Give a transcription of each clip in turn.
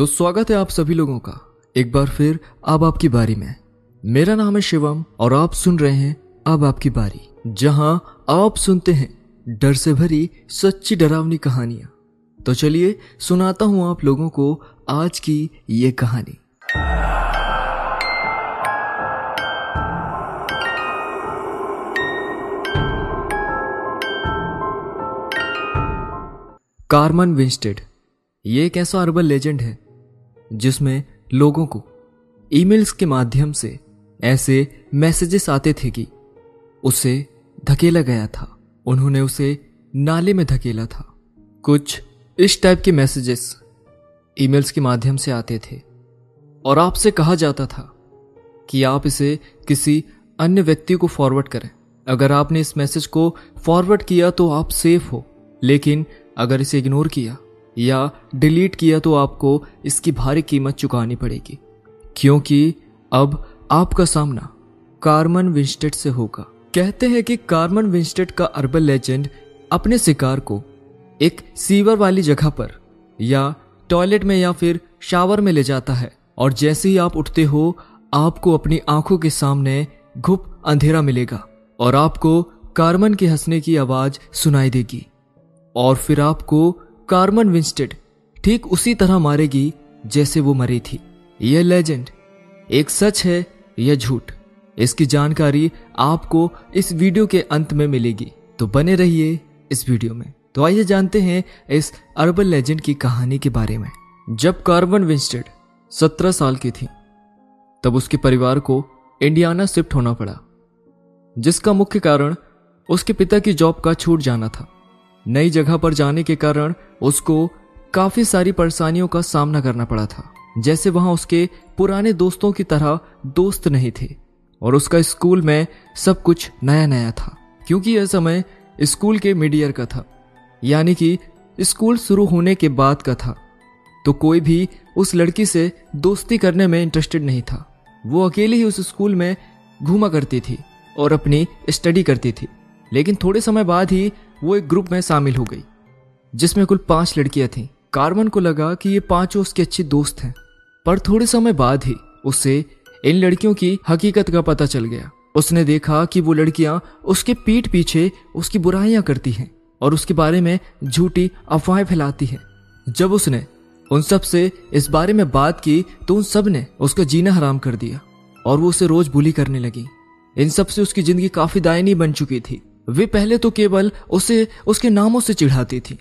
तो स्वागत है आप सभी लोगों का। एक बार फिर, अब आपकी बारी में। मेरा नाम है शिवम और आप सुन रहे हैं अब आपकी बारी, जहाँ आप सुनते हैं डर से भरी सच्ची डरावनी कहानियाँ। तो चलिए सुनाता हूँ आप लोगों को आज की ये कहानी। कार्मन विंस्टेड, ये एक ऐसा अर्बन लेजेंड है जिसमें लोगों को ईमेल्स के माध्यम से ऐसे मैसेजेस आते थे कि उसे धकेला गया था। उन्होंने उसे नाले में धकेला था। कुछ इस टाइप के मैसेजेस ईमेल्स के माध्यम से आते थे। और आपसे कहा जाता था कि आप इसे किसी अन्य व्यक्ति को फॉरवर्ड करें। अगर आपने इस मैसेज को फॉरवर्ड किया तो आप सेफ़ हो। लेकिन अगर इसे इग्नोर किया या डिलीट किया तो आपको इसकी भारी कीमत चुकानी पड़ेगी। क्योंकि अब आपका सामना कार्मन विंस्टेड से होगा। कहते हैं कि कार्मन विंस्टेड का अर्बन लेजेंड अपने शिकार को एक सीवर वाली जगह पर या टॉयलेट में या फिर शावर में ले जाता है और जैसे ही आप उठते हो, आपको अपनी आँखों के सामने घुप अंधेरा मिलेगा और आपको कार्मन के हंसने की आवाज़ सुनाई देगी। और फिर आपको कार्मन विंस्टेड ठीक उसी तरह मारेगी जैसे वो मरी थी। यह लेजेंड एक सच है या झूठ, इसकी जानकारी आपको इस वीडियो के अंत में मिलेगी। तो बने रहिए इस वीडियो में। तो आइए जानते हैं इस अर्बन लेजेंड की कहानी के बारे में। जब कार्बन विंस्टेड सत्रह साल की थी, तब उसके परिवार को इंडियाना शिफ्ट होना पड़ा, जिसका मुख्य कारण उसके पिता की जॉब का छूट जाना था। नई जगह पर जाने के कारण उसको काफ़ी सारी परेशानियों का सामना करना पड़ा था। जैसे वहाँ उसके पुराने दोस्तों की तरह दोस्त नहीं थे और उसका स्कूल में सब कुछ नया नया था, क्योंकि यह समय स्कूल के मिड ईयर का था, यानी कि स्कूल शुरू होने के बाद का था। तो कोई भी उस लड़की से दोस्ती करने में इंटरेस्टेड नहीं था। वो अकेले ही उस स्कूल में घूमा करती थी और अपनी स्टडी करती थी। लेकिन थोड़े समय बाद ही वो एक ग्रुप में शामिल हो गई, जिसमें कुल पाँच लड़कियाँ थीं। कार्बन को लगा कि ये पाँचों उसके अच्छी दोस्त हैं, पर थोड़े समय बाद ही उसे इन लड़कियों की हकीकत का पता चल गया। उसने देखा कि वो लड़कियाँ उसके पीठ पीछे उसकी बुराइयाँ करती हैं और उसके बारे में झूठी अफवाहें फैलाती हैं। जब उसने उन सबसे इस बारे में बात की तो उन सबने उसका जीना हराम कर दिया और वो उसे रोज बुली करने लगी। इन सबसे उसकी ज़िंदगी काफ़ी दायनी बन चुकी थी। वे पहले तो केवल उसे, उसके नामों से चिढ़ाती थी,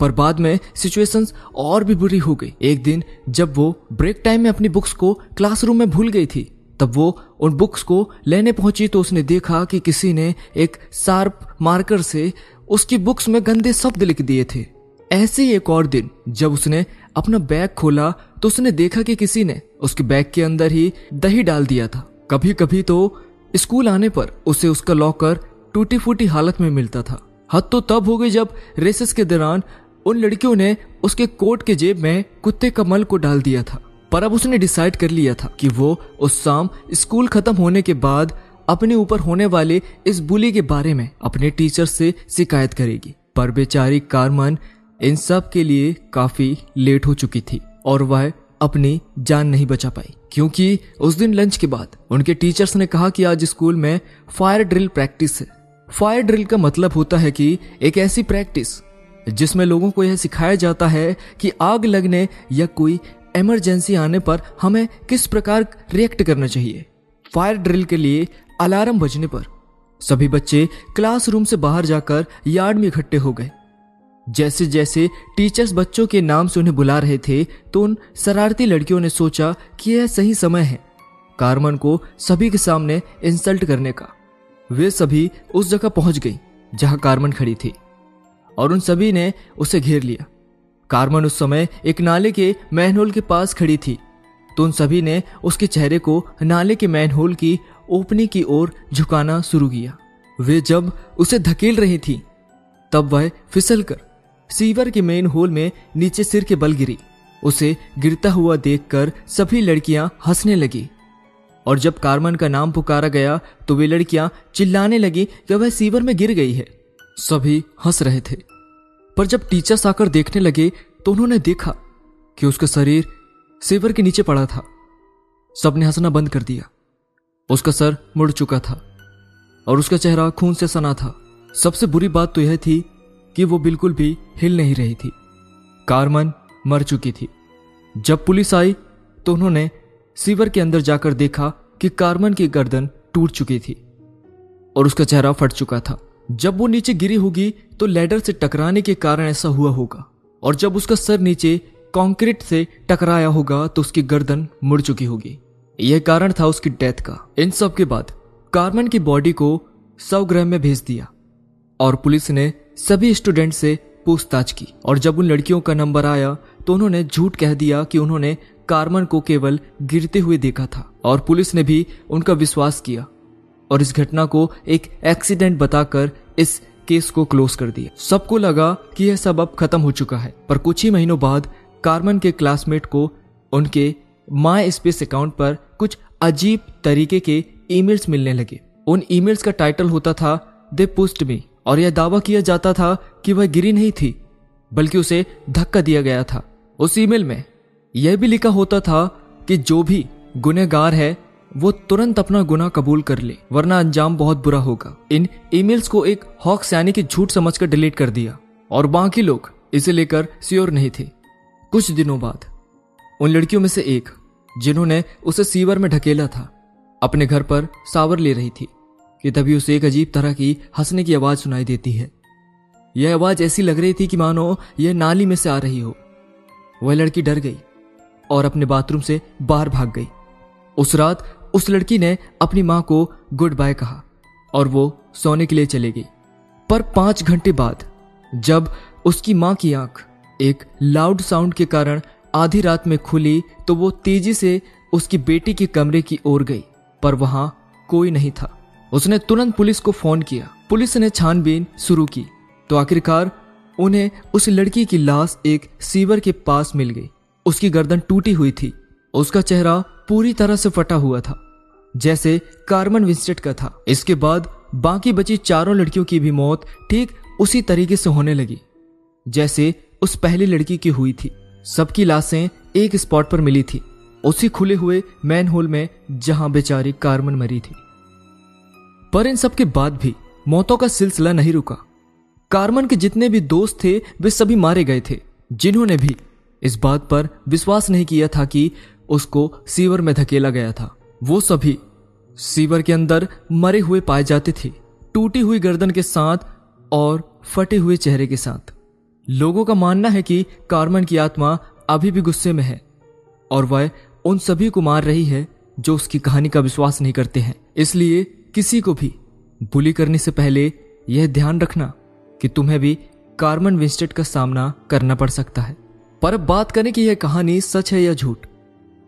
पर बाद में सिचुएशंस और भी बुरी हो गई। एक दिन जब वो ब्रेक टाइम में अपनी बुक्स को क्लासरूम में भूल गई थी, तब वो उन बुक्स को लेने पहुँची तो उसने देखा कि किसी ने एक शार्प मार्कर से उसकी बुक्स में गंदे शब्द लिख दिए थे। ऐसे ही एक और दिन जब उसने अपना बैग खोला तो उसने देखा कि किसी ने उसके बैग के अंदर ही दही डाल दिया था। कभी कभी तो स्कूल आने पर उसे उसका लॉकर टूटी फूटी हालत में मिलता था। हद तो तब हो गई जब रेसेस के दौरान उन लड़कियों ने उसके कोट के जेब में कुत्ते का मल को डाल दिया था। पर अब उसने डिसाइड कर लिया था कि वो उस शाम स्कूल खत्म होने के बाद अपने ऊपर होने वाले इस बुली के बारे में अपने टीचर से शिकायत करेगी। पर बेचारी कारमन इन सब के लिए काफ़ी लेट हो चुकी थी और वह अपनी जान नहीं बचा पाई। क्योंकि उस दिन लंच के बाद उनके टीचर्स ने कहा कि आज स्कूल में फायर ड्रिल प्रैक्टिस है। फायर ड्रिल का मतलब होता है कि एक ऐसी प्रैक्टिस जिसमें लोगों को यह सिखाया जाता है कि आग लगने या कोई इमरजेंसी आने पर हमें किस प्रकार रिएक्ट करना चाहिए। फायर ड्रिल के लिए अलार्म बजने पर सभी बच्चे क्लासरूम से बाहर जाकर यार्ड में इकट्ठे हो गए। जैसे जैसे टीचर्स बच्चों के नाम से उन्हें बुला रहे थे तो उन शरारती लड़कियों ने सोचा कि यह सही समय है। कार्मन को सभी के सामने इंसल्ट करने का। वे सभी उस जगह पहुँच गई, जहाँ कार्मन खड़ी थी, और उन सभी ने उसे घेर लिया। कार्मन उस समय एक नाले के मैनहोल के पास खड़ी थी तो उन सभी ने उसके चेहरे को नाले के मैनहोल की ओपनिंग की ओर झुकाना शुरू किया। वे जब उसे धकेल रही थी, तब वह फिसल कर सीवर के मेन होल में नीचे सिर के बल गिरी। उसे गिरता हुआ देखकर सभी लड़कियाँ हंसने लगी। और जब कार्मन का नाम पुकारा गया तो वे लड़कियाँ चिल्लाने लगी कि वह सीवर में गिर गई है। सभी हंस रहे थे। पर जब टीचर्स आकर देखने लगे तो उन्होंने देखा कि उसका शरीर सेवर के नीचे पड़ा था। सबने हंसना बंद कर दिया। उसका सर मुड़ चुका था और उसका चेहरा खून से सना था। सबसे बुरी बात तो यह थी कि वो बिल्कुल भी हिल नहीं रही थी। कारमन मर चुकी थी। जब पुलिस आई तो उन्होंने सीवर के अंदर जाकर देखा कि कारमन की गर्दन टूट चुकी थी और उसका चेहरा फट चुका था। जब वो नीचे गिरी होगी तो लेडर से टकराने के कारण ऐसा हुआ होगा और जब उसका सर नीचे कंक्रीट से टकराया होगा तो उसकी गर्दन मुड़ चुकी होगी। यह कारण था उसकी डेथ का। इन सब के बाद कार्मन की बॉडी को सवग्रह में भेज दिया और पुलिस ने सभी स्टूडेंट से पूछताछ की और जब उन लड़कियों का नंबर आया तो उन्होंने झूठ कह दिया कि उन्होंने कार्मन को केवल गिरते हुए देखा था और पुलिस ने भी उनका विश्वास किया और इस घटना को एक एक्सीडेंट बताकर इस केस को क्लोज कर दिया। सबको लगा कि यह सब अब खत्म हो चुका है, पर कुछ ही महीनों बाद कार्मन के क्लासमेट को उनके माई स्पेस अकाउंट पर कुछ अजीब तरीके के ईमेल्स मिलने लगे। उन ईमेल्स का टाइटल होता था, दे पुस्ट मी और यह दावा किया जाता था कि वह गिरी नहीं थी। बल्कि उसे धक्का दिया गया था। उस ईमेल में यह भी लिखा होता था कि जो भी गुनेगार है, वो तुरंत अपना गुना कबूल कर ले, वरना अंजाम बहुत बुरा होगा। इन ईमेल्स को एक हॉक्स यानी कि झूठ समझकर डिलीट कर दिया, और बाकी लोग इसे लेकर श्योर नहीं थे। कुछ दिनों बाद उन लड़कियों में से एक, जिन्होंने उसे सीवर में ढकेला था, अपने घर पर सावर ले रही थी, कि तभी उसे एक अजीब तरह की हंसने की आवाज़ सुनाई देती है। यह आवाज़ ऐसी लग रही थी कि मानो यह नाली में से आ रही हो। वह लड़की डर गई और अपने बाथरूम से बाहर भाग गई। उस रात उस लड़की ने अपनी माँ को गुड बाय कहा और वो सोने के लिए चली गई। पर पाँच घंटे बाद, जब उसकी माँ की आँख एक लाउड साउंड के कारण आधी रात में खुली तो वो तेज़ी से उसकी बेटी के कमरे की ओर गई, पर वहाँ कोई नहीं था। उसने तुरंत पुलिस को फ़ोन किया। पुलिस ने छानबीन शुरू की। तो आखिरकार उन्हें उस लड़की की लाश एक सीवर के पास मिल गई। उसकी गर्दन टूटी हुई थी। उसका चेहरा पूरी तरह से फटा हुआ था, जैसे कार्मन विंस्टेट का था। इसके बाद बाकी बची चारों लड़कियों की भी मौत ठीक उसी तरीके से होने लगी, जैसे उस पहली लड़की की हुई थी। सबकी लाशें एक स्पॉट पर मिली थी। उसी खुले हुए मैन होल में जहाँ बेचारी कार्मन मरी थी। पर इन सब के बाद भी मौतों का सिलसिला नहीं रुका। कार्मन के जितने भी दोस्त थे, वे सभी मारे गए थे, जिन्होंने भी इस बात पर विश्वास नहीं किया था कि उसको सीवर में धकेला गया था। वो सभी सीवर के अंदर मरे हुए पाए जाते थे, टूटी हुई गर्दन के साथ और फटे हुए चेहरे के साथ। लोगों का मानना है कि कार्मन की आत्मा अभी भी गुस्से में है और वह उन सभी को मार रही है जो उसकी कहानी का विश्वास नहीं करते हैं। इसलिए किसी को भी बुली करने से पहले यह ध्यान रखना कि तुम्हें भी कार्मन विंस्टेट का सामना करना पड़ सकता है। पर अब बात करें कि यह कहानी सच है या झूठ।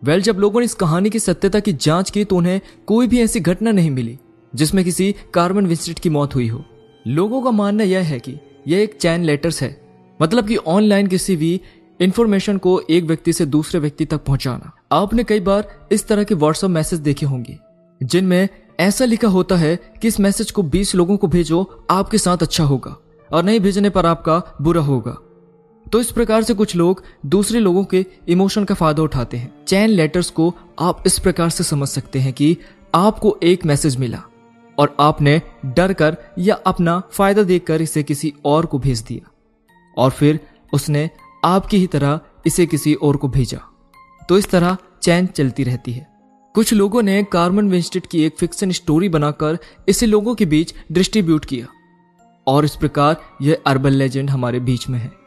वेल, जब लोगों ने इस कहानी की सत्यता की जाँच की तो उन्हें कोई भी ऐसी घटना नहीं मिली, जिसमें किसी कार्बन विंस्टेट की मौत हुई हो। लोगों का मानना यह है कि यह एक चैन लेटर्स है मतलब कि ऑनलाइन किसी भी इंफॉर्मेशन को एक व्यक्ति से दूसरे व्यक्ति तक पहुंचाना। आपने कई बार इस तरह के व्हाट्सएप मैसेज देखे होंगे, जिनमें ऐसा लिखा होता है कि इस मैसेज को 20 लोगों को भेजो, आपके साथ अच्छा होगा। और नहीं भेजने पर आपका बुरा होगा। तो इस प्रकार से कुछ लोग दूसरे लोगों के इमोशन का फ़ायदा उठाते हैं। चैन लेटर्स को आप इस प्रकार से समझ सकते हैं कि आपको एक मैसेज मिला और आपने डर कर या अपना फ़ायदा देखकर इसे किसी और को भेज दिया और फिर उसने आपकी ही तरह इसे किसी और को भेजा। तो इस तरह चैन चलती रहती है। कुछ लोगों ने कार्बन विंस्टेड की एक फिक्शन स्टोरी बनाकर इसे लोगों के बीच डिस्ट्रीब्यूट किया। और इस प्रकार यह अर्बन लेजेंड हमारे बीच में है।